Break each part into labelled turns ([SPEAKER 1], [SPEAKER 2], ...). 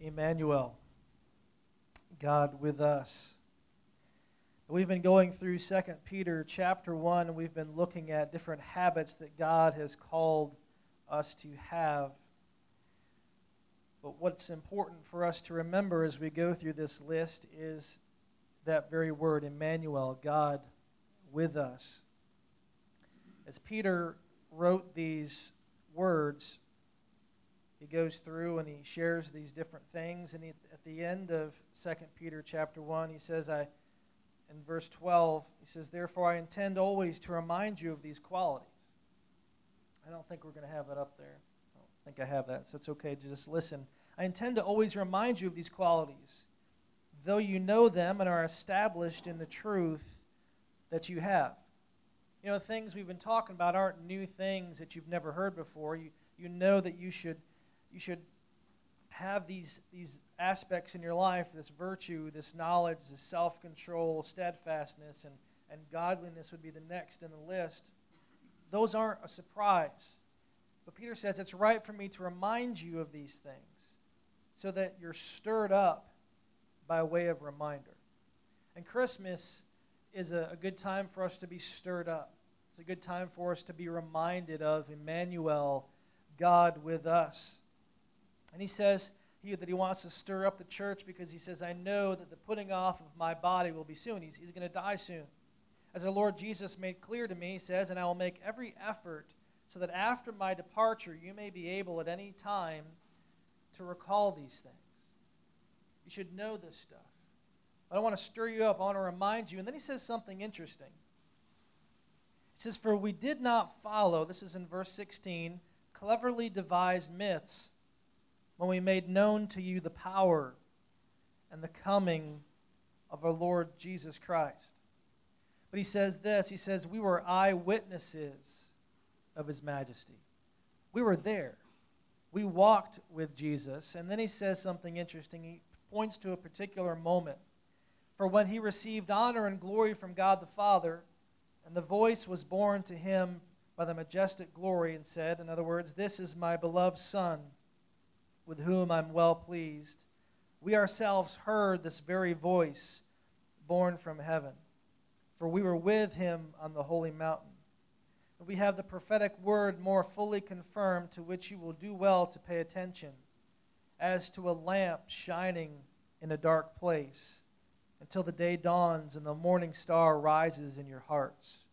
[SPEAKER 1] Emmanuel, God with us. We've been going through 2 Peter chapter 1, and we've been looking at different habits that God has called us to have. But what's important for us to remember as we go through this list is that very word, Emmanuel, God with us. As Peter wrote these words, he goes through and he shares these different things. And he, at the end of 2 Peter chapter 1, he says, I, in verse 12, he says, Therefore I intend always to remind you of these qualities. I don't think we're going to have that up there. I don't think I have that, so it's okay to just listen. I intend to always remind you of these qualities, though you know them and are established in the truth that you have. You know, the things we've been talking about aren't new things that you've never heard before. You, you know that you should, you should have these, these aspects in your life this virtue, this knowledge, this self control, steadfastness, and, and godliness would be the next in the list. Those aren't a surprise. But Peter says it's right for me to remind you of these things so that you're stirred up by way of reminder. And Christmas is a, a good time for us to be stirred up. It's a good time for us to be reminded of Emmanuel, God with us. And he says he, that he wants to stir up the church because he says, I know that the putting off of my body will be soon. He's, he's going to die soon. As our Lord Jesus made clear to me, he says, And I will make every effort so that after my departure you may be able at any time to recall these things. You should know this stuff. I don't want to stir you up. I want to remind you. And then he says something interesting. He says, For we did not follow, this is in verse 16, cleverly devised myths when we made known to you the power and the coming of our Lord Jesus Christ. But he says this He says, We were eyewitnesses of his majesty. We were there. We walked with Jesus. And then he says something interesting. He points to a particular moment. For when he received honor and glory from God the Father, and the voice was borne to him by the majestic glory, and said, in other words, This is my beloved Son, with whom I'm well pleased. We ourselves heard this very voice borne from heaven for we were with him on the holy mountain. And we have the prophetic word more fully confirmed, to which you will do well to pay attention, as to a lamp shining in a dark place, until the day dawns and the morning star rises in your hearts.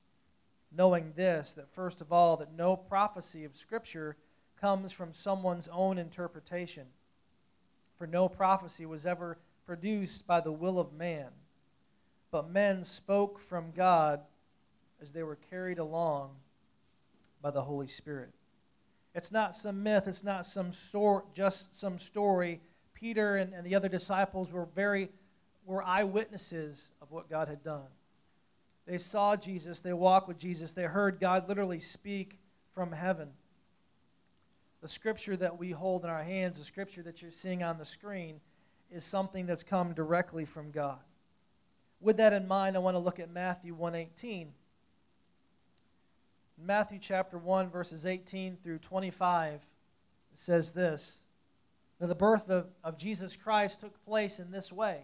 [SPEAKER 1] Knowing this, that first of all, that no prophecy of Scripture comes from someone's own interpretation, for no prophecy was ever produced by the will of man but men spoke from God as they were carried along by the Holy Spirit. It's not some myth, it's not some story, just some story. Peter and, and the other disciples were very were eyewitnesses of what God had done. They saw Jesus, they walked with Jesus, they heard God literally speak from heaven. The scripture that we hold in our hands, the scripture that you're seeing on the screen, is something that's come directly from God. With that in mind, I want to look at Matthew 1:18. Matthew chapter 1 verses 18 through 25 says this. Now the birth of, of Jesus Christ took place in this way.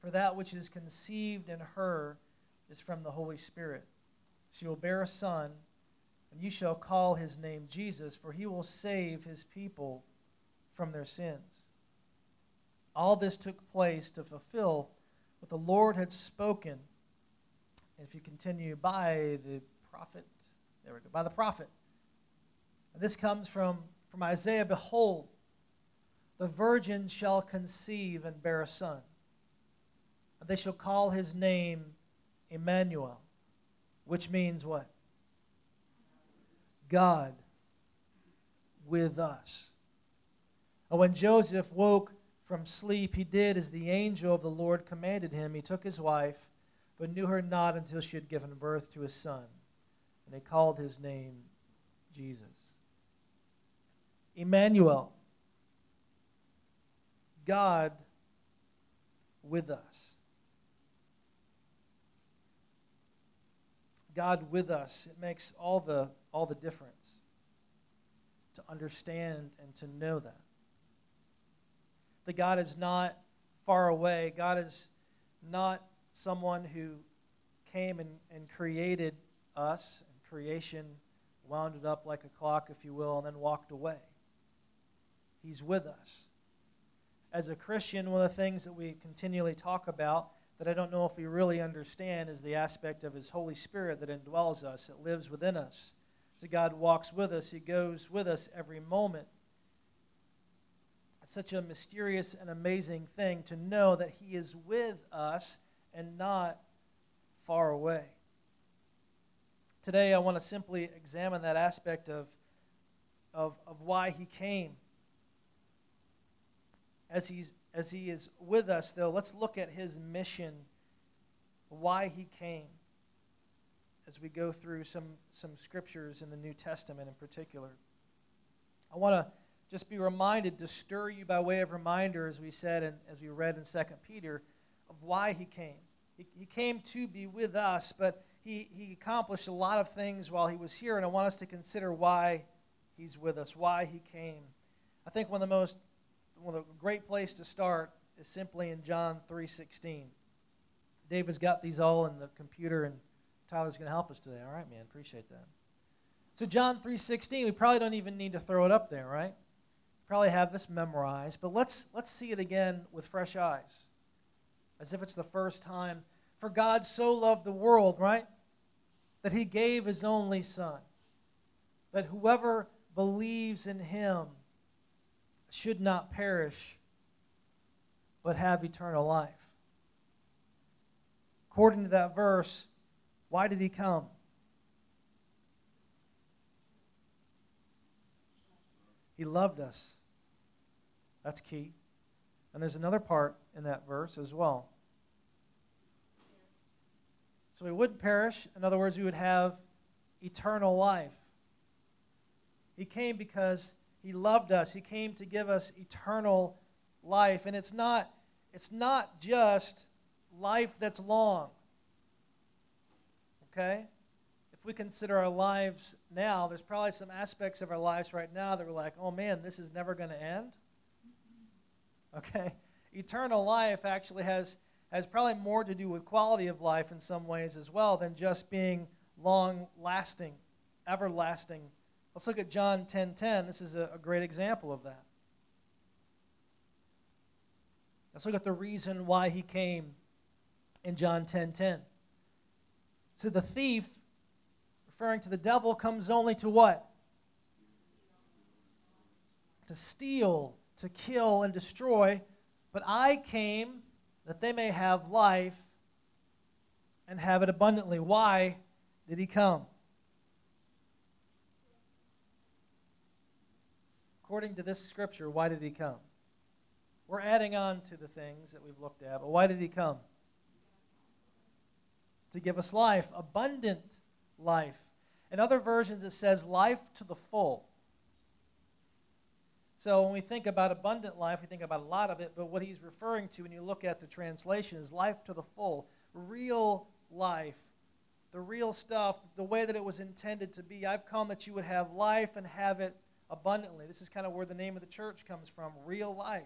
[SPEAKER 1] for that which is conceived in her is from the Holy Spirit. She will bear a son, and you shall call his name Jesus, for he will save his people from their sins. All this took place to fulfill what the Lord had spoken if you continue by the prophet, there we go, by the prophet. And this comes from, from Isaiah Behold, the virgin shall conceive and bear a son, and they shall call his name Emmanuel, which means what? God with us. And when Joseph woke from sleep, he did as the angel of the Lord commanded him. He took his wife, but knew her not until she had given birth to a son. And they called his name Jesus. Emmanuel, God with us. God with us, it makes all the, all the difference to understand and to know that. That God is not far away. God is not someone who came and, and created us, and creation wound it up like a clock, if you will, and then walked away. He's with us. As a Christian, one of the things that we continually talk about that I don't know if we really understand is the aspect of His Holy Spirit that indwells us, it lives within us. So God walks with us, He goes with us every moment. It's such a mysterious and amazing thing to know that He is with us and not far away. Today, I want to simply examine that aspect of, of, of why He came. As he's as he is with us, though, let's look at his mission, why he came, as we go through some, some scriptures in the New Testament in particular. I want to just be reminded to stir you by way of reminder, as we said and as we read in 2 Peter, of why he came. He, he came to be with us, but he, he accomplished a lot of things while he was here, and I want us to consider why he's with us, why he came. I think one of the most well, a great place to start is simply in John 3.16. David's got these all in the computer, and Tyler's going to help us today. All right, man. Appreciate that. So John 3.16, we probably don't even need to throw it up there, right? Probably have this memorized, but let's, let's see it again with fresh eyes, as if it's the first time. For God so loved the world, right, that he gave his only Son, that whoever believes in him should not perish, but have eternal life. According to that verse, why did he come? He loved us. That's key. And there's another part in that verse as well. So we wouldn't perish. In other words, we would have eternal life. He came because he loved us. He came to give us eternal life. And it's not, it's not just life that's long. Okay? If we consider our lives now, there's probably some aspects of our lives right now that we're like, oh man, this is never going to end. Okay? Eternal life actually has, has probably more to do with quality of life in some ways as well than just being long lasting, everlasting Let's look at John 10:10. 10, 10. This is a, a great example of that. Let's look at the reason why he came in John 10:10. 10, 10. So the thief, referring to the devil, comes only to what? To steal, to kill, and destroy. But I came that they may have life and have it abundantly. Why did he come? According to this scripture, why did he come? We're adding on to the things that we've looked at, but why did he come? To give us life, abundant life. In other versions, it says life to the full. So when we think about abundant life, we think about a lot of it, but what he's referring to when you look at the translation is life to the full, real life, the real stuff, the way that it was intended to be. I've come that you would have life and have it abundantly. This is kind of where the name of the church comes from real life,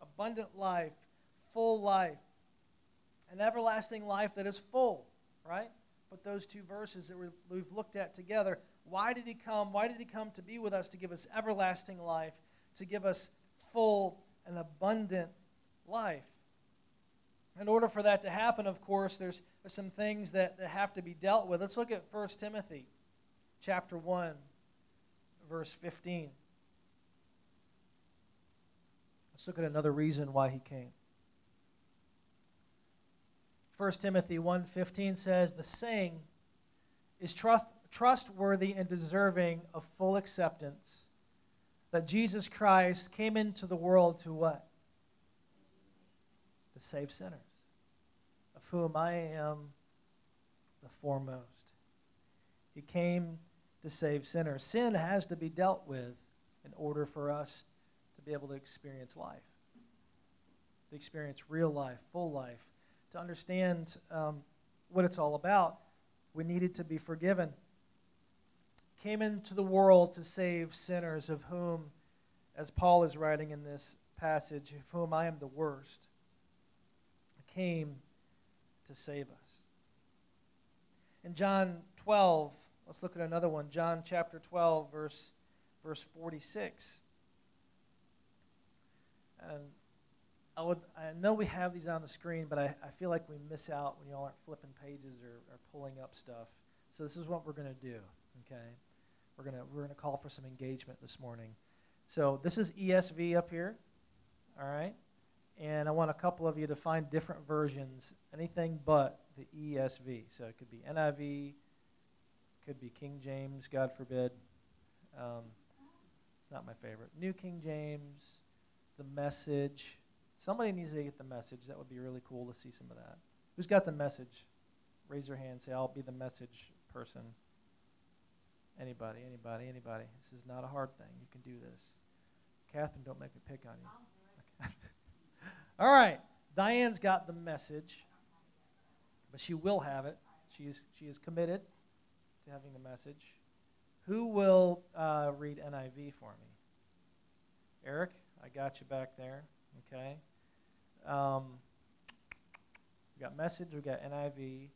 [SPEAKER 1] abundant life, full life, an everlasting life that is full, right? But those two verses that we've looked at together, why did he come? Why did he come to be with us, to give us everlasting life, to give us full and abundant life? In order for that to happen, of course, there's, there's some things that, that have to be dealt with. Let's look at 1 Timothy chapter 1 verse 15. Let's look at another reason why he came. 1 Timothy 1:15 says, "The saying is trust, trustworthy and deserving of full acceptance that Jesus Christ came into the world to what? To save sinners, of whom I am the foremost. He came to save sinners. Sin has to be dealt with in order for us to be able to experience life, to experience real life, full life, to understand um, what it's all about. We needed to be forgiven. Came into the world to save sinners, of whom, as Paul is writing in this passage, of whom I am the worst. Came to save us. In John 12, let's look at another one. John chapter 12, verse, verse 46. And I would I know we have these on the screen, but I, I feel like we miss out when y'all aren't flipping pages or, or pulling up stuff. So this is what we're going to do. Okay, we're gonna we're gonna call for some engagement this morning. So this is ESV up here. All right, and I want a couple of you to find different versions, anything but the ESV. So it could be NIV, could be King James, God forbid. Um, it's not my favorite. New King James, the Message. Somebody needs to get the message. That would be really cool to see some of that. Who's got the message? Raise your hand. Say, I'll be the message person. Anybody, anybody, anybody. This is not a hard thing. You can do this. Catherine, don't make me pick on you. All right. Diane's got the message, but she will have it. She is, she is committed to having the message. Who will uh, read NIV for me? Eric, I got you back there. Okay. Um, we got message, we got NIV.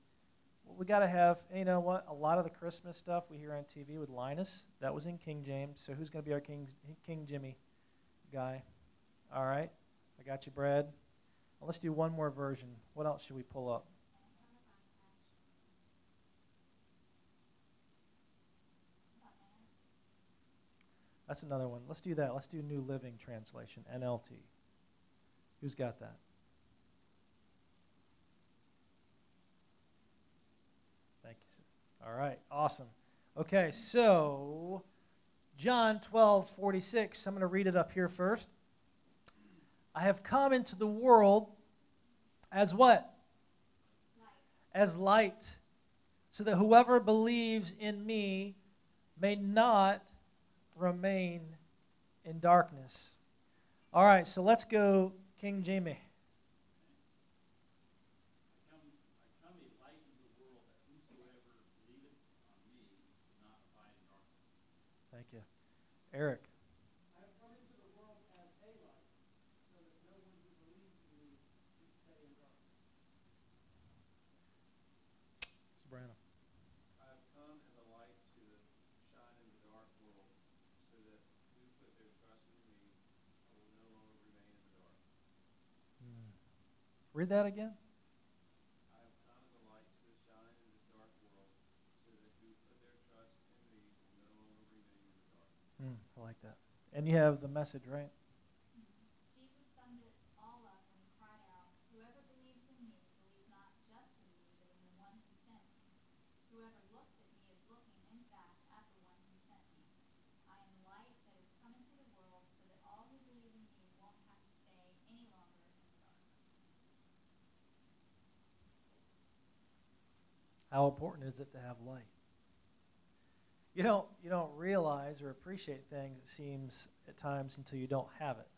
[SPEAKER 1] we got to have, you know what? A lot of the Christmas stuff we hear on TV with Linus, that was in King James. So who's going to be our King, King Jimmy guy? All right. I got you, Brad. Well, let's do one more version. What else should we pull up? That's another one. Let's do that. Let's do New Living Translation, NLT. Who's got that? Thank you. Sir. All right, awesome. Okay, so John 12, 46. I'm going to read it up here first. I have come into the world as what? Light. As light, so that whoever believes in me may not remain in darkness. All right, so let's go King Jimmy. Thank you. Eric.
[SPEAKER 2] I have come into the world as a light, so that no one who believes in me should stay in darkness.
[SPEAKER 1] It's Brandon.
[SPEAKER 3] I have come as a light to shine in the dark world, so that who put their trust in me will no longer remain in the dark.
[SPEAKER 1] Read that again.
[SPEAKER 3] I have come as a light to shine in this dark world, so that who put their trust in me will no longer remain in the dark.
[SPEAKER 1] Mm, I like that. And you have the message, right?
[SPEAKER 4] Jesus summed it all up when he cried out, Whoever believes in me believes not just in me, but in the one who sent me. Whoever looks at me is looking, in fact, at the one who sent me. I am light that has come into the world so that all who believe in me won't have to stay any longer in the dark.
[SPEAKER 1] How important is it to have light? You don't, you don't realize or appreciate things, it seems, at times until you don't have it.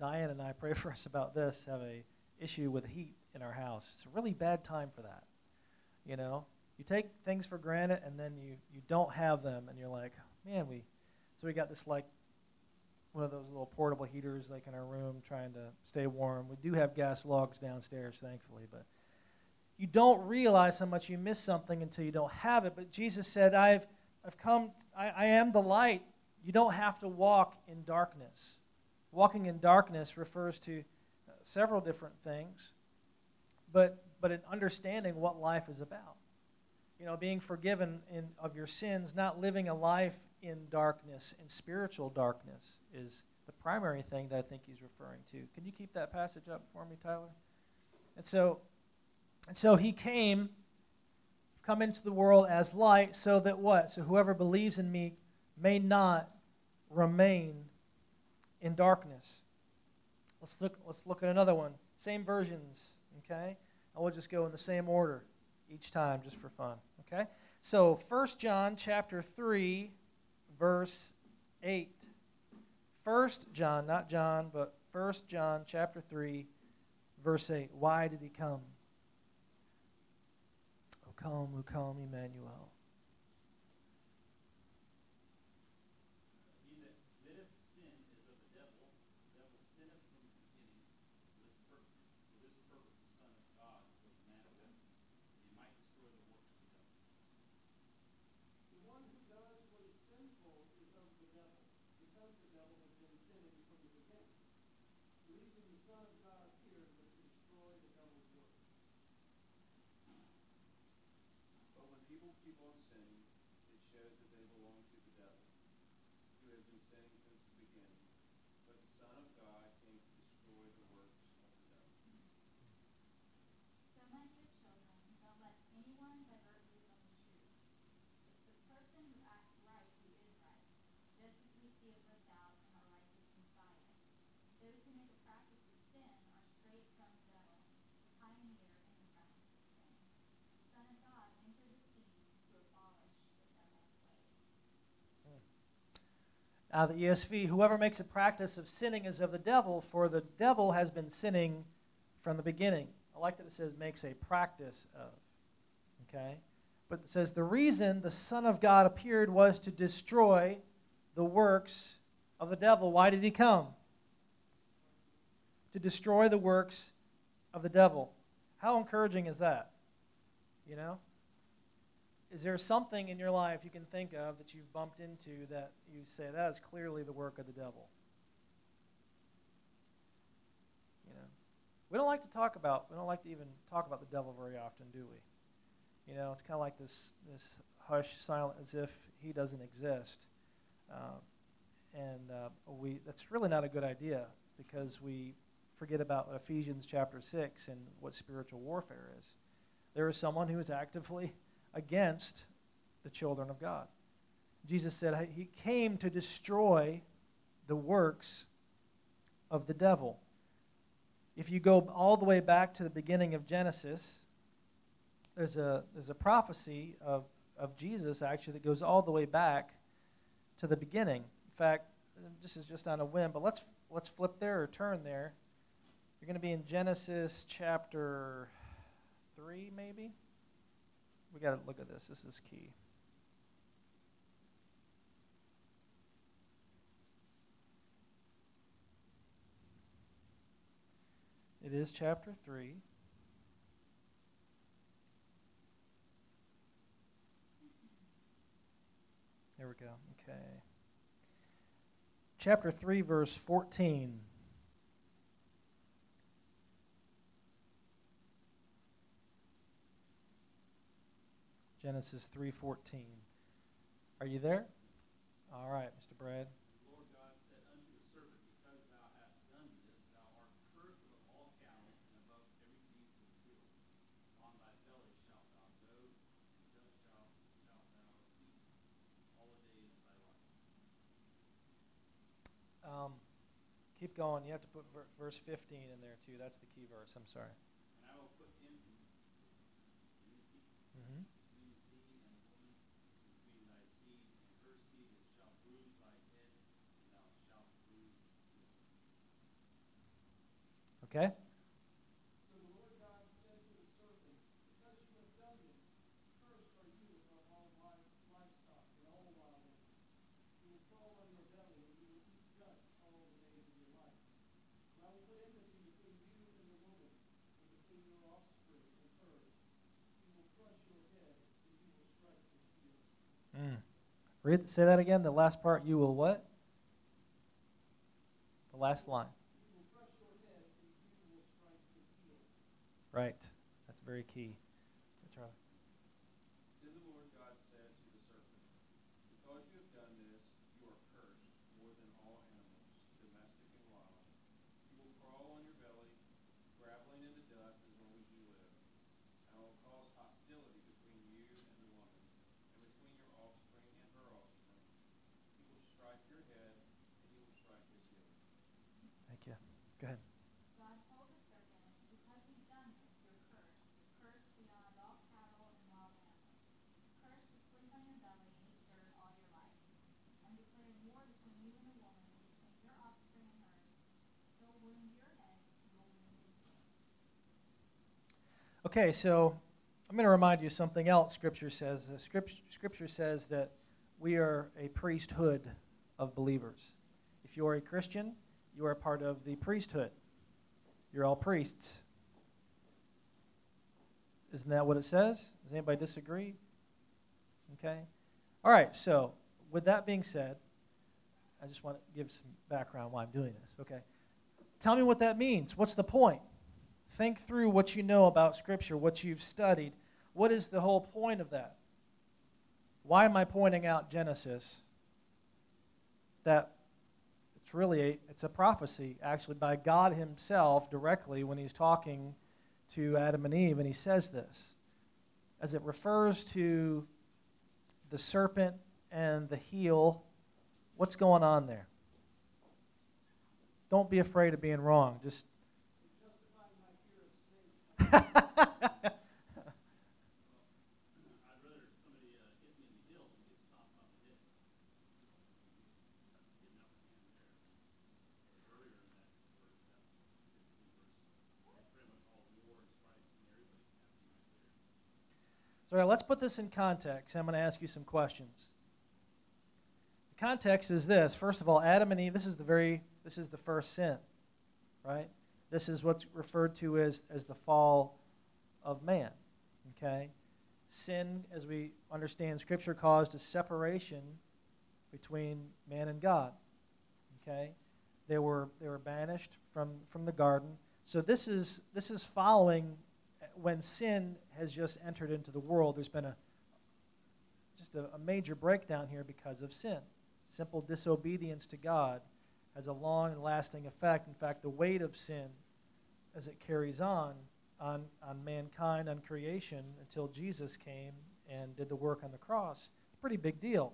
[SPEAKER 1] Diane and I pray for us about this, have a issue with heat in our house. It's a really bad time for that. You know, you take things for granted and then you, you don't have them and you're like, man, we, so we got this like one of those little portable heaters like in our room trying to stay warm. We do have gas logs downstairs, thankfully, but you don't realize how much you miss something until you don't have it. But Jesus said, I've, I've come, I, I am the light. You don't have to walk in darkness. Walking in darkness refers to uh, several different things, but, but in understanding what life is about. You know, being forgiven in, of your sins, not living a life in darkness, in spiritual darkness, is the primary thing that I think he's referring to. Can you keep that passage up for me, Tyler? And so and so he came come into the world as light so that what? So whoever believes in me may not remain in darkness. Let's look, let's look at another one. Same versions, okay? And we'll just go in the same order each time just for fun, okay? So 1 John chapter 3, verse 8. 1 John, not John, but 1 John chapter 3, verse 8. Why did he come? Come, O come, Emmanuel.
[SPEAKER 3] He that committeth sin is of the devil, the devil sinneth from the beginning. For this purpose, for this purpose the Son of God was manifested, that he might destroy the works of the devil.
[SPEAKER 2] The one who does what is sinful is of the devil, because the devil has been sinning from the beginning. The reason the Son of God appeared was to destroy the devil's works.
[SPEAKER 3] But when people sinning, it shows that they belong to the devil, who has been sinning since the beginning. But the Son of God came to destroy the works of the devil.
[SPEAKER 4] So my dear children, don't let anyone divert you from the truth. It's the person who acts right who is right, just as we see it lived out in our righteous Messiah. Those who make a practice of sin are straight from the devil, the pioneer in the practice of sin. The Son of God entered the scene to abolish the devil's ways.
[SPEAKER 1] Now, the ESV, whoever makes a practice of sinning is of the devil, for the devil has been sinning from the beginning. I like that it says makes a practice of. Okay? But it says the reason the Son of God appeared was to destroy the works of the devil. Why did he come? To destroy the works of the devil. How encouraging is that? You know? Is there something in your life you can think of that you've bumped into that you say that is clearly the work of the devil? You know, we don't like to talk about. We don't like to even talk about the devil very often, do we? You know, it's kind of like this this hush, silent, as if he doesn't exist, uh, and uh, we that's really not a good idea because we forget about Ephesians chapter six and what spiritual warfare is. There is someone who is actively against the children of God. Jesus said he came to destroy the works of the devil. If you go all the way back to the beginning of Genesis, there's a, there's a prophecy of, of Jesus actually that goes all the way back to the beginning. In fact, this is just on a whim, but let's, let's flip there or turn there. You're going to be in Genesis chapter 3, maybe? We got to look at this. This is key. It is chapter 3. There we go. Okay. Chapter 3, verse 14. Genesis 3:14. Are you there? All right, Mr. Brad.
[SPEAKER 3] The Lord God said unto the serpent, Because thou hast done this, thou art cursed above all cattle and above every beast of the field. On thy belly shalt thou go, and dust shalt, shalt thou eat all the days of thy life.
[SPEAKER 1] Um, keep going. You have to put ver- verse 15 in there too. That's the key verse. I'm sorry.
[SPEAKER 3] And I will put enmity, enmity
[SPEAKER 1] Mm-hmm.
[SPEAKER 3] between thee and the woman, between thy seed and her seed, it shall bruise thy head, and thou shalt bruise its heel.
[SPEAKER 1] Okay.
[SPEAKER 2] So the Lord God said to the serpent, Because you have done this, cursed are you above all li- livestock and all wild animals. You will crawl on your belly, and you will eat dust all the days of your life. And I will put enmity between you and the woman, and between your offspring and hers. He will crush your head, and you will strike his heel.
[SPEAKER 1] Mm. Read. Say that again. The last part. You will what? The last line. Right. That's very key. Charlie.
[SPEAKER 3] Then the Lord God said to the serpent, Because you have done this, you are cursed more than all animals, domestic and wild. You will crawl on your belly, graveling in the dust as long as you live. And I will cause hostility between you
[SPEAKER 1] you. Go ahead.
[SPEAKER 4] God told the serpent, Because you've done this, you're cursed, cursed beyond all cattle and wild animals. Cursed is flint on your belly and eat dirt all your life. I'm declaring war between you and the woman, between your offspring and hers. He'll wound your head, you'll wound his heel.
[SPEAKER 1] Okay, so I'm going to remind you something else Scripture says. The scripture, scripture says that we are a priesthood of believers. If you are a Christian, you are part of the priesthood. You're all priests. Isn't that what it says? Does anybody disagree? Okay. All right, so with that being said, I just want to give some background why I'm doing this. Okay. Tell me what that means. What's the point? Think through what you know about Scripture, what you've studied. What is the whole point of that? Why am I pointing out Genesis? That it's really a, it's a prophecy, actually, by God Himself directly when He's talking to Adam and Eve, and He says this. As it refers to the serpent and the heel, what's going on there? Don't be afraid of being wrong. Just
[SPEAKER 3] I'd rather somebody uh, hit me in the heel than get stomped on the hip. Getting up again there. Earlier in that verse, that verse, pretty much all war and strife and everybody's happening right there.
[SPEAKER 1] So let's put this in context. I'm going to ask you some questions. The context is this. First of all, Adam and Eve, this is the very this is the first sin, right? This is what's referred to as, as the fall of man. Okay? Sin, as we understand scripture, caused a separation between man and God. Okay? They were they were banished from, from the garden. So this is this is following when sin has just entered into the world, there's been a just a, a, major breakdown here because of sin. Simple disobedience to God has a long and lasting effect. In fact, the weight of sin as it carries on on, on mankind, on creation, until Jesus came and did the work on the cross, it's a pretty big deal.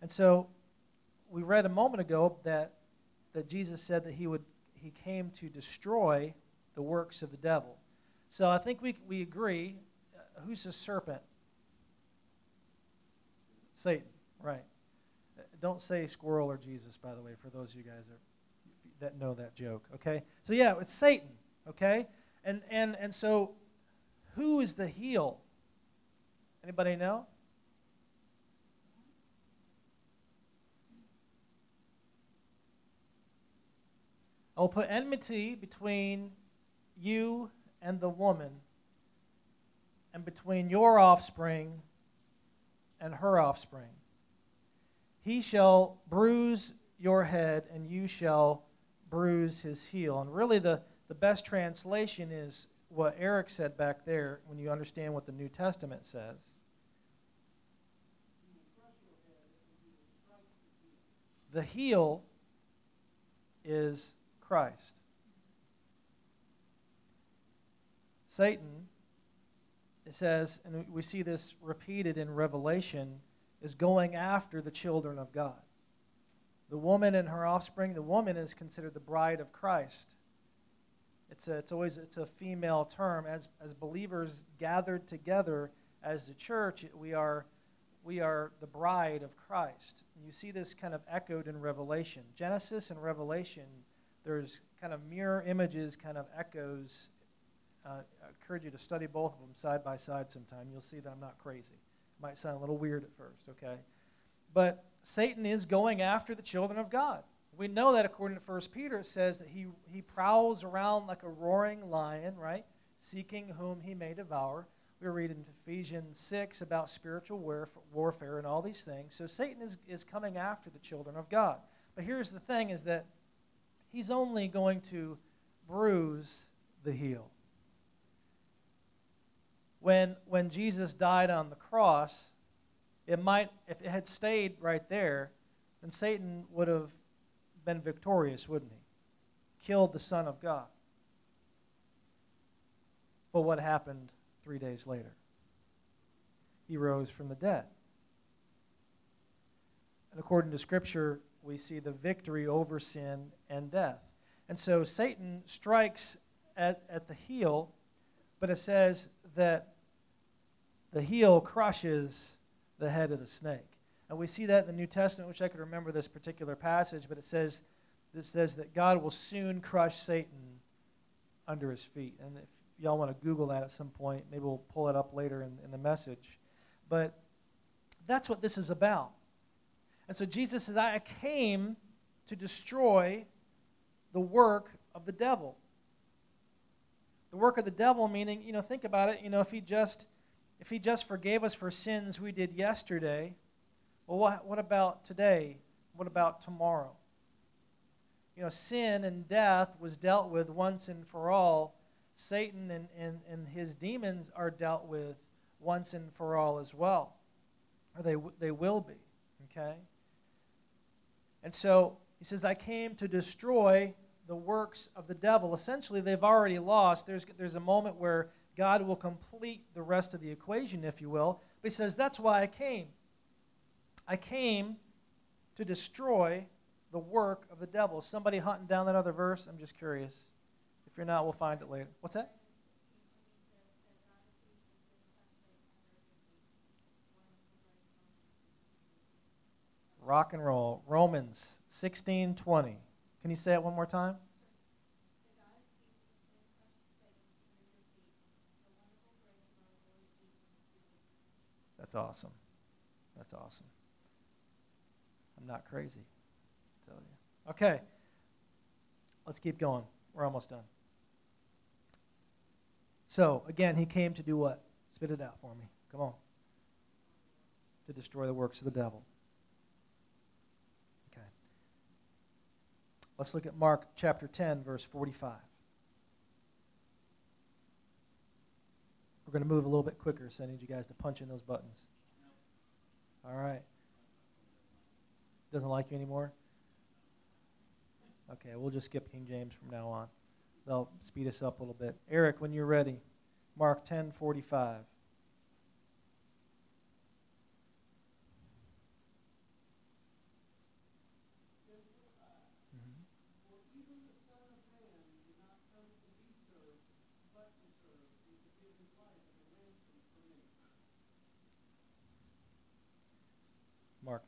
[SPEAKER 1] And so we read a moment ago that, that Jesus said that he would he came to destroy the works of the devil. So I think we, we agree. Uh, who's the serpent? Satan, right. Uh, Don't say squirrel or Jesus, by the way, for those of you guys that, that know that joke, okay? So yeah, it's Satan, okay? And, and, and so who is the heel? Anybody know? I'll put enmity between you and the woman, and between your offspring and her offspring. He shall bruise your head, and you shall bruise his heel. And really, the, the best translation is what Eric said back there when you understand what the New Testament says. The heel is Christ. Satan, it says, and we see this repeated in Revelation, is going after the children of God. The woman and her offspring, the woman is considered the bride of Christ. It's, a, it's always it's a female term. As, as believers gathered together as the church, we are, we are the bride of Christ. You see this kind of echoed in Revelation. Genesis and Revelation, there's kind of mirror images, kind of echoes uh, I encourage you to study both of them side by side sometime. You'll see that I'm not crazy. It might sound a little weird at first, okay? But Satan is going after the children of God. We know that according to 1 Peter, it says that he, he prowls around like a roaring lion, right? Seeking whom he may devour. We read in Ephesians 6 about spiritual warfare and all these things. So Satan is, is coming after the children of God. But here's the thing is that he's only going to bruise the heel when, when Jesus died on the cross, it might, if it had stayed right there, then Satan would have been victorious, wouldn't he? Killed the Son of God. But what happened three days later? He rose from the dead. And according to Scripture, we see the victory over sin and death. And so Satan strikes at, at the heel, but it says that the heel crushes the head of the snake. And we see that in the New Testament, which I could remember this particular passage, but it says this says that God will soon crush Satan under his feet. And if y'all want to Google that at some point, maybe we'll pull it up later in, in the message. But that's what this is about. And so Jesus says, I came to destroy the work of the devil. The work of the devil meaning, you know, think about it, you know, if he just if he just forgave us for sins we did yesterday, well what, what about today? What about tomorrow? You know, sin and death was dealt with once and for all. Satan and, and, and his demons are dealt with once and for all as well. Or they, they will be. Okay? And so he says, I came to destroy the works of the devil. Essentially, they've already lost. There's, there's a moment where God will complete the rest of the equation, if you will. But he says, That's why I came. I came to destroy the work of the devil. Somebody hunting down that other verse? I'm just curious. If you're not, we'll find it later. What's that? Rock and roll. Romans 16 20. Can you say it one more time? That's awesome. That's awesome. I'm not crazy, I tell you. Okay. Let's keep going. We're almost done. So, again, he came to do what? Spit it out for me. Come on. To destroy the works of the devil. Okay. Let's look at Mark chapter 10, verse 45. We're going to move a little bit quicker, so I need you guys to punch in those buttons. All right. Doesn't like you anymore? Okay, we'll just skip King James from now on. They'll speed us up a little bit. Eric, when you're ready, Mark 10 45.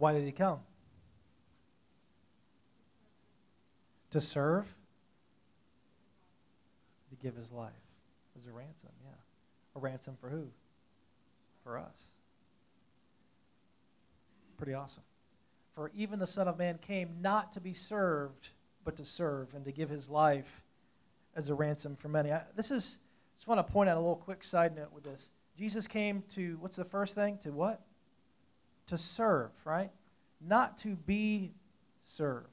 [SPEAKER 1] Why did he come? To serve? To give his life as a ransom, yeah. A ransom for who? For us. Pretty awesome. For even the Son of Man came not to be served, but to serve and to give his life as a ransom for many. I, this is, just want to point out a little quick side note with this. Jesus came to, what's the first thing? To what? To serve, right? Not to be served.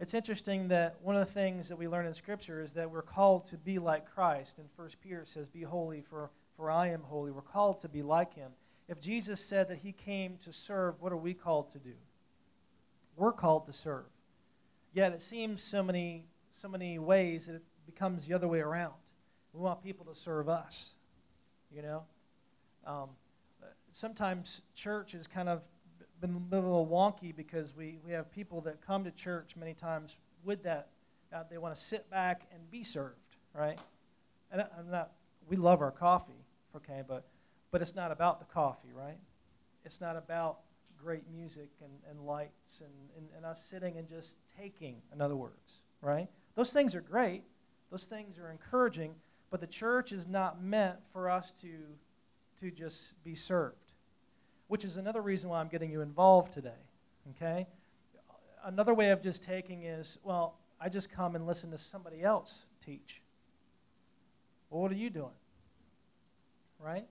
[SPEAKER 1] It's interesting that one of the things that we learn in Scripture is that we're called to be like Christ. And First Peter says, Be holy, for, for I am holy. We're called to be like him. If Jesus said that he came to serve, what are we called to do? We're called to serve. Yet it seems so many, so many ways that it becomes the other way around. We want people to serve us, you know? Um, sometimes church has kind of been a little wonky because we, we have people that come to church many times with that. Uh, they want to sit back and be served, right? And I'm not, we love our coffee, okay, but, but it's not about the coffee, right? It's not about great music and, and lights and, and, and us sitting and just taking, in other words, right? Those things are great. Those things are encouraging, but the church is not meant for us to, to just be served which is another reason why I'm getting you involved today. Okay? Another way of just taking is, well, I just come and listen to somebody else teach. Well, what are you doing? Right?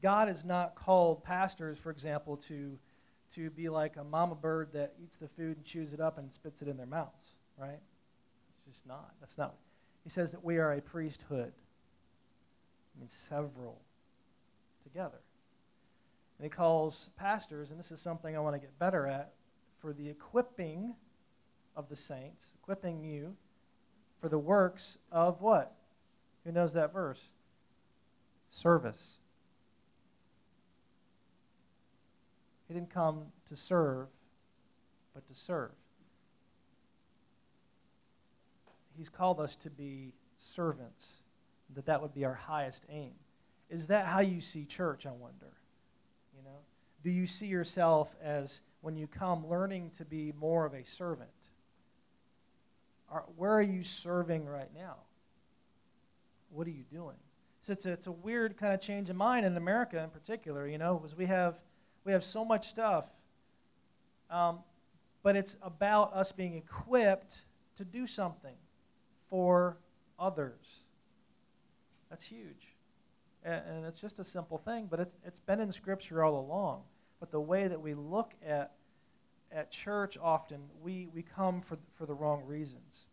[SPEAKER 1] God has not called pastors, for example, to, to be like a mama bird that eats the food and chews it up and spits it in their mouths, right? It's just not. That's not. He says that we are a priesthood. I mean, several together. And he calls pastors, and this is something I want to get better at, for the equipping of the saints, equipping you for the works of what? Who knows that verse? Service. He didn't come to serve, but to serve. He's called us to be servants, that that would be our highest aim. Is that how you see church, I wonder? Do you see yourself as when you come learning to be more of a servant? Are, where are you serving right now? What are you doing? So it's a, it's a weird kind of change of mind in America in particular, you know, because we have we have so much stuff, um, but it's about us being equipped to do something for others. That's huge. And, and it's just a simple thing, but it's, it's been in Scripture all along. But the way that we look at, at church often, we, we come for, for the wrong reasons.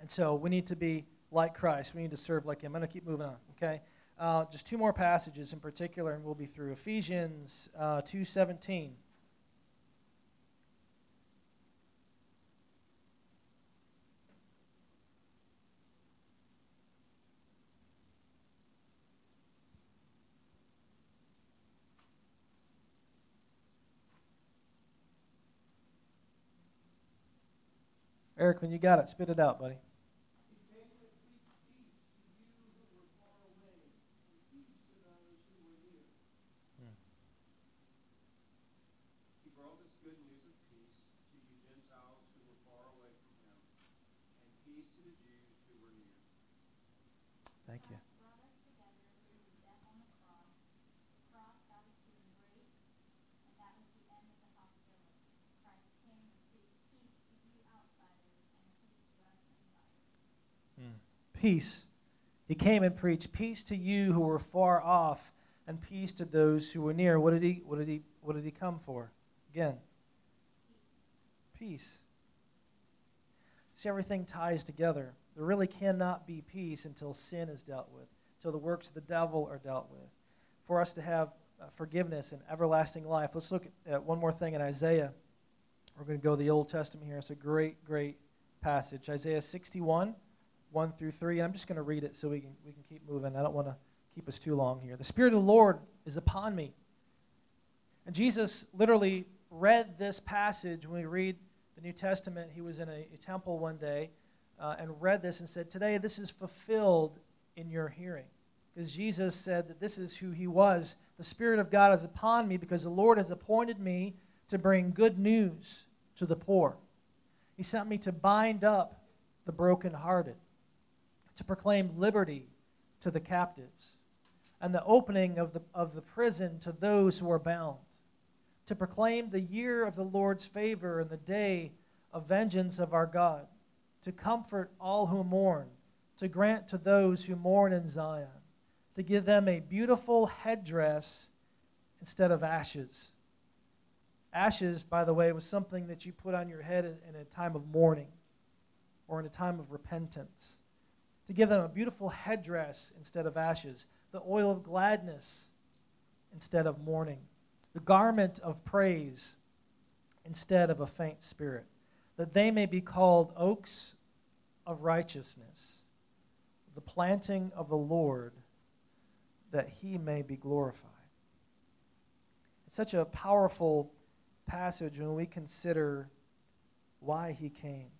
[SPEAKER 1] And so we need to be like Christ. We need to serve like Him. I'm going to keep moving on, okay? Uh, just two more passages in particular, and we'll be through Ephesians uh, 2.17. Eric, when you got it, spit it out, buddy.
[SPEAKER 2] He came to preach peace to you who were far away, and peace to those who were near.
[SPEAKER 3] He brought this good news of peace to you Gentiles who were far away from him, and peace to the Jews who were near.
[SPEAKER 1] Thank you.
[SPEAKER 4] Christ brought us together through his death on the cross. The cross that was to embrace, and that was the end of the hostility. Christ came and preached peace to you outsiders and peace to us insiders.
[SPEAKER 1] Peace. He came and preached peace to you who were far off, and peace to those who were near. What did he? What did he? What did he come for? Again, peace. See, everything ties together. There really cannot be peace until sin is dealt with, until the works of the devil are dealt with. For us to have uh, forgiveness and everlasting life. Let's look at one more thing in Isaiah. We're going to go to the Old Testament here. It's a great, great passage. Isaiah 61, 1 through 3. And I'm just going to read it so we can, we can keep moving. I don't want to keep us too long here. The Spirit of the Lord is upon me. And Jesus literally read this passage when we read the New Testament. He was in a, a temple one day uh, and read this and said, Today this is fulfilled in your hearing. Because Jesus said that this is who he was. The Spirit of God is upon me because the Lord has appointed me to bring good news to the poor. He sent me to bind up the brokenhearted, to proclaim liberty to the captives, and the opening of the, of the prison to those who are bound, to proclaim the year of the Lord's favor and the day of vengeance of our God, to comfort all who mourn, to grant to those who mourn in Zion, to give them a beautiful headdress instead of ashes. Ashes, by the way, was something that you put on your head in, a time of mourning or in a time of repentance. To give them a beautiful headdress instead of ashes, the oil of gladness instead of mourning, the garment of praise instead of a faint spirit, that they may be called oaks of righteousness, the planting of the Lord, that he may be glorified. It's such a powerful passage when we consider why he came.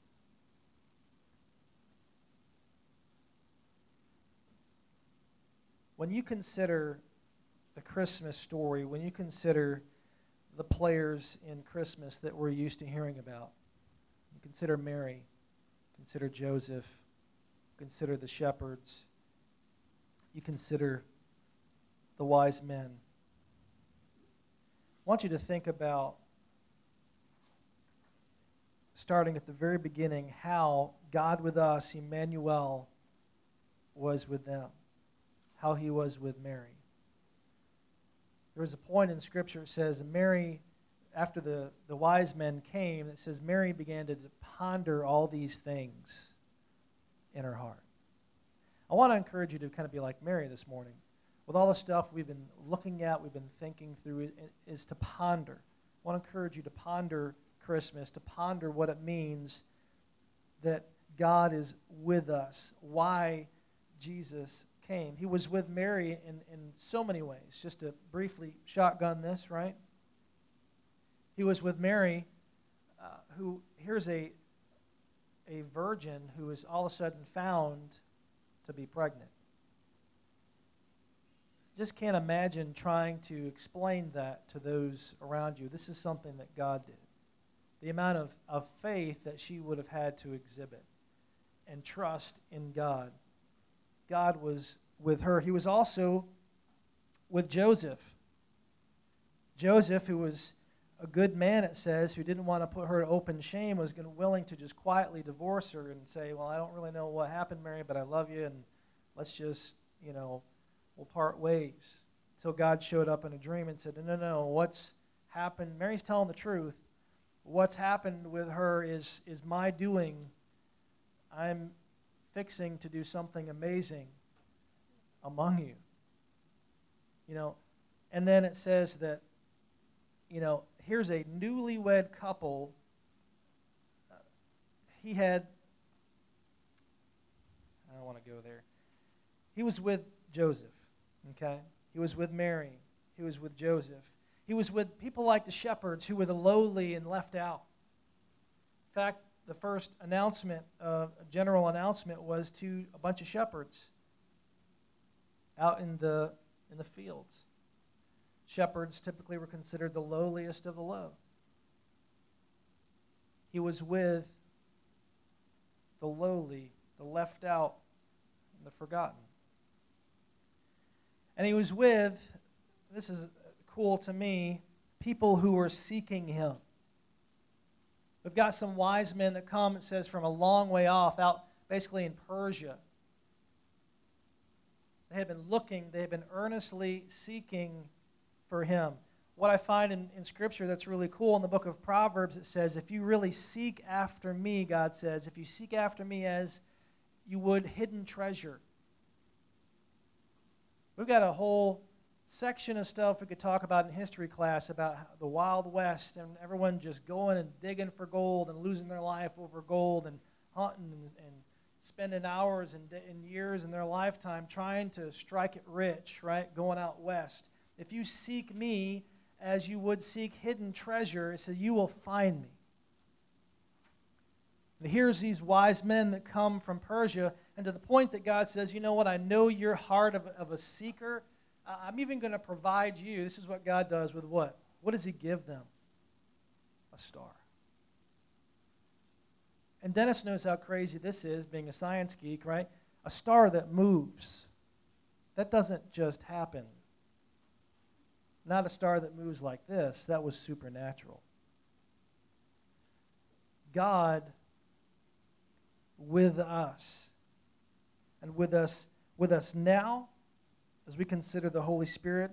[SPEAKER 1] When you consider the Christmas story, when you consider the players in Christmas that we're used to hearing about, you consider Mary, consider Joseph, consider the shepherds, you consider the wise men. I want you to think about, starting at the very beginning, how God with us, Emmanuel, was with them, how he was with Mary. There was a point in Scripture that says Mary, after the, the wise men came, it says Mary began to ponder all these things in her heart. I want to encourage you to kind of be like Mary this morning. With all the stuff we've been looking at, we've been thinking through, is to ponder. I want to encourage you to ponder Christmas, to ponder what it means that God is with us, why Jesus came. He was with Mary in, in so many ways. Just to briefly shotgun this, right? He was with Mary, uh, who, here's a, a virgin who is all of a sudden found to be pregnant. Just can't imagine trying to explain that to those around you. This is something that God did. The amount of, of faith that she would have had to exhibit and trust in God. God was with her. He was also with Joseph. Joseph, who was a good man, it says, who didn't want to put her to open shame, was willing to just quietly divorce her and say, Well, I don't really know what happened, Mary, but I love you, and let's just, you know, we'll part ways. Until God showed up in a dream and said, No, no, no, what's happened? Mary's telling the truth. What's happened with her is, is my doing. I'm fixing to do something amazing among you. You know, and then it says that, you know, here's a newlywed couple. He had, I don't want to go there. He was with Joseph, okay? He was with Mary. He was with Joseph. He was with people like the shepherds who were the lowly and left out. In fact, the first announcement, uh, general announcement, was to a bunch of shepherds out in the, in the fields. Shepherds typically were considered the lowliest of the low. He was with the lowly, the left out, and the forgotten. And he was with, this is cool to me, people who were seeking him. We've got some wise men that come, it says, from a long way off, out basically in Persia. They had been looking, they had been earnestly seeking for him. What I find in, in Scripture that's really cool in the book of Proverbs, it says, If you really seek after me, God says, if you seek after me as you would hidden treasure. We've got a whole section of stuff we could talk about in history class about the Wild West and everyone just going and digging for gold and losing their life over gold and hunting and, and spending hours and, and years in their lifetime trying to strike it rich, right? Going out west. If you seek me as you would seek hidden treasure, it says, you will find me. And here's these wise men that come from Persia, and to the point that God says, You know what? I know your heart of, of a seeker. I'm even going to provide you. This is what God does with what? What does He give them? A star. And Dennis knows how crazy this is, being a science geek, right? A star that moves. That doesn't just happen. Not a star that moves like this. That was supernatural. God with us. And with us with us now as we consider the Holy Spirit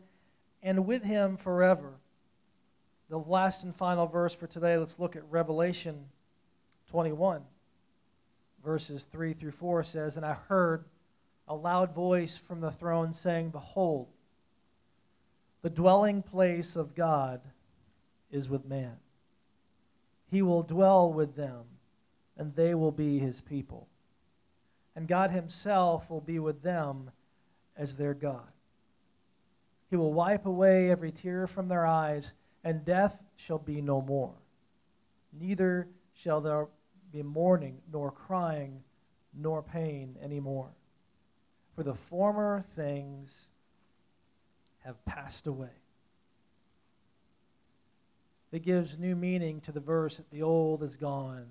[SPEAKER 1] and with him forever. The last and final verse for today, let's look at Revelation 21, verses 3 through 4 says, And I heard a loud voice from the throne saying, Behold, the dwelling place of God is with man. He will dwell with them, and they will be his people. And God himself will be with them as their God. He will wipe away every tear from their eyes, and death shall be no more. Neither shall there be mourning, nor crying, nor pain anymore. For the former things have passed away. It gives new meaning to the verse that the old is gone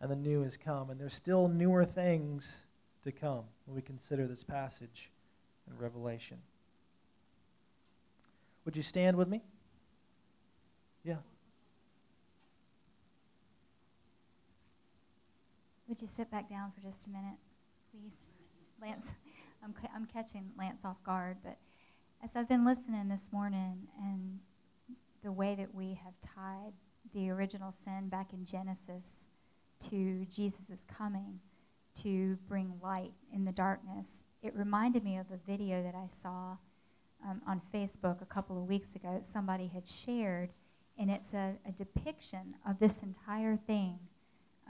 [SPEAKER 1] and the new has come. And there's still newer things to come when we consider this passage in Revelation. Would you stand with me? Yeah.
[SPEAKER 4] Would you sit back down for just a minute, please? Lance, I'm, I'm catching Lance off guard, but
[SPEAKER 5] As I've been listening this morning and the way that we have tied the original sin back in Genesis to Jesus' coming to bring light in the darkness, it reminded me of a video that I saw um, on Facebook a couple of weeks ago that somebody had shared, and it's a, a depiction of this entire thing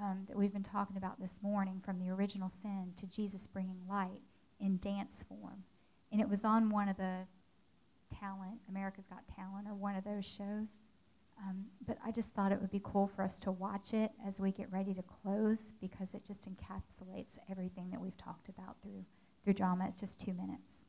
[SPEAKER 5] um, that we've been talking about this morning from the original sin to Jesus bringing light in dance form. And it was on one of the talent, America's Got Talent, or one of those shows. Um, but I just thought it would be cool for us to watch it as we get ready to close because it just encapsulates everything that we've talked about through, through drama. It's just two minutes.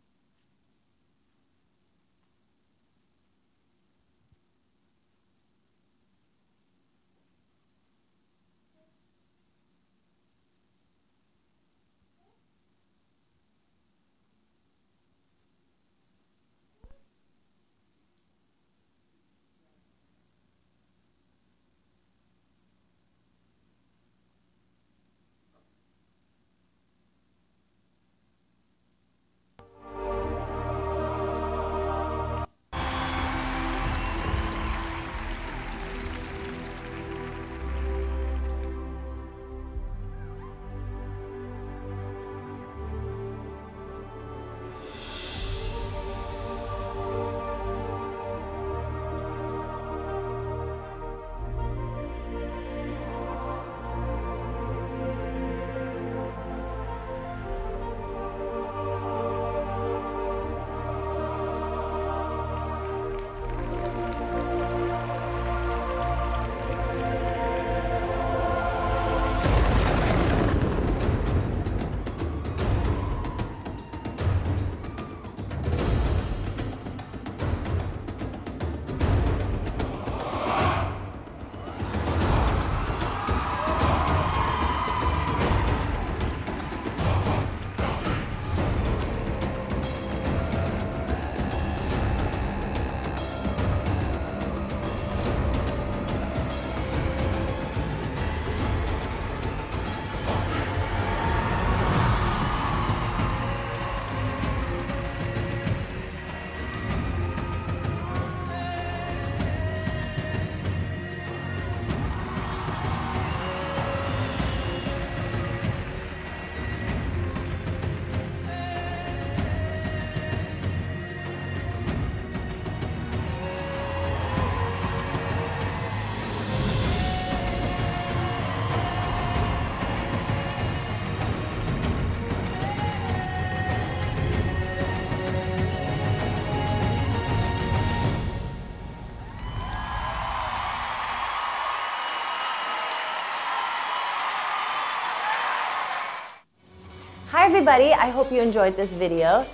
[SPEAKER 6] Everybody, I hope you enjoyed this video.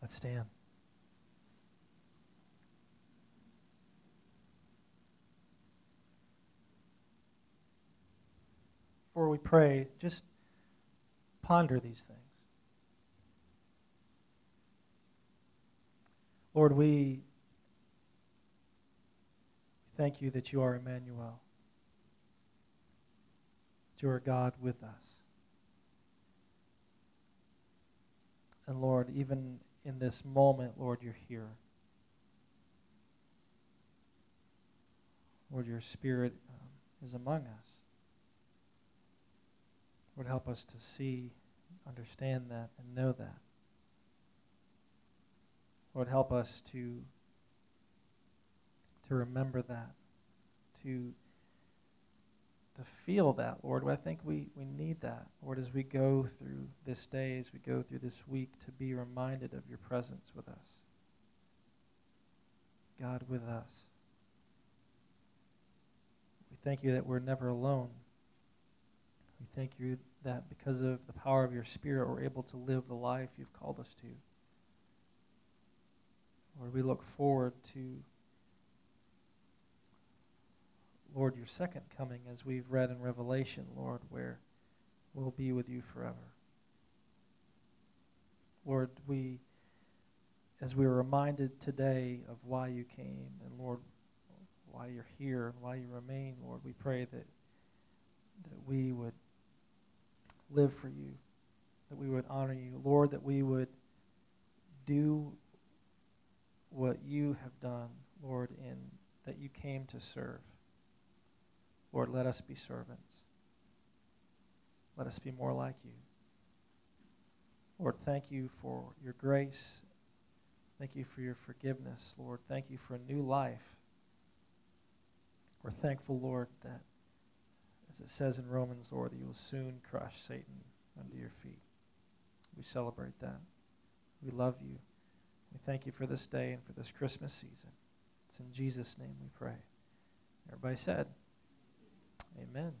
[SPEAKER 1] Let's stand. Before we pray, just ponder these things. Lord, we thank you that you are Emmanuel, that you are God with us. And Lord, even in this moment, Lord, you're here. Lord, your Spirit um, is among us. Lord, help us to see, understand that, and know that. Lord, help us to, to remember that, to, to feel that, Lord. I think we, we need that, Lord, as we go through this day, as we go through this week, to be reminded of your presence with us. God with us. We thank you that we're never alone. We thank you that because of the power of your Spirit, we're able to live the life you've called us to. Lord, we look forward to, Lord, your second coming as we've read in Revelation, Lord, where we'll be with you forever. Lord, we, as we are reminded today of why you came, and Lord, why you're here and why you remain, Lord, we pray that, that we would live for you, that we would honor you. Lord, that we would do what you have done, Lord, in that you came to serve. Lord, let us be servants. Let us be more like you. Lord, thank you for your grace. Thank you for your forgiveness, Lord. Thank you for a new life. We're thankful, Lord, that as it says in Romans, Lord, that you will soon crush Satan under your feet. We celebrate that. We love you. We thank you for this day and for this Christmas season. It's in Jesus' name we pray. Everybody said, Amen.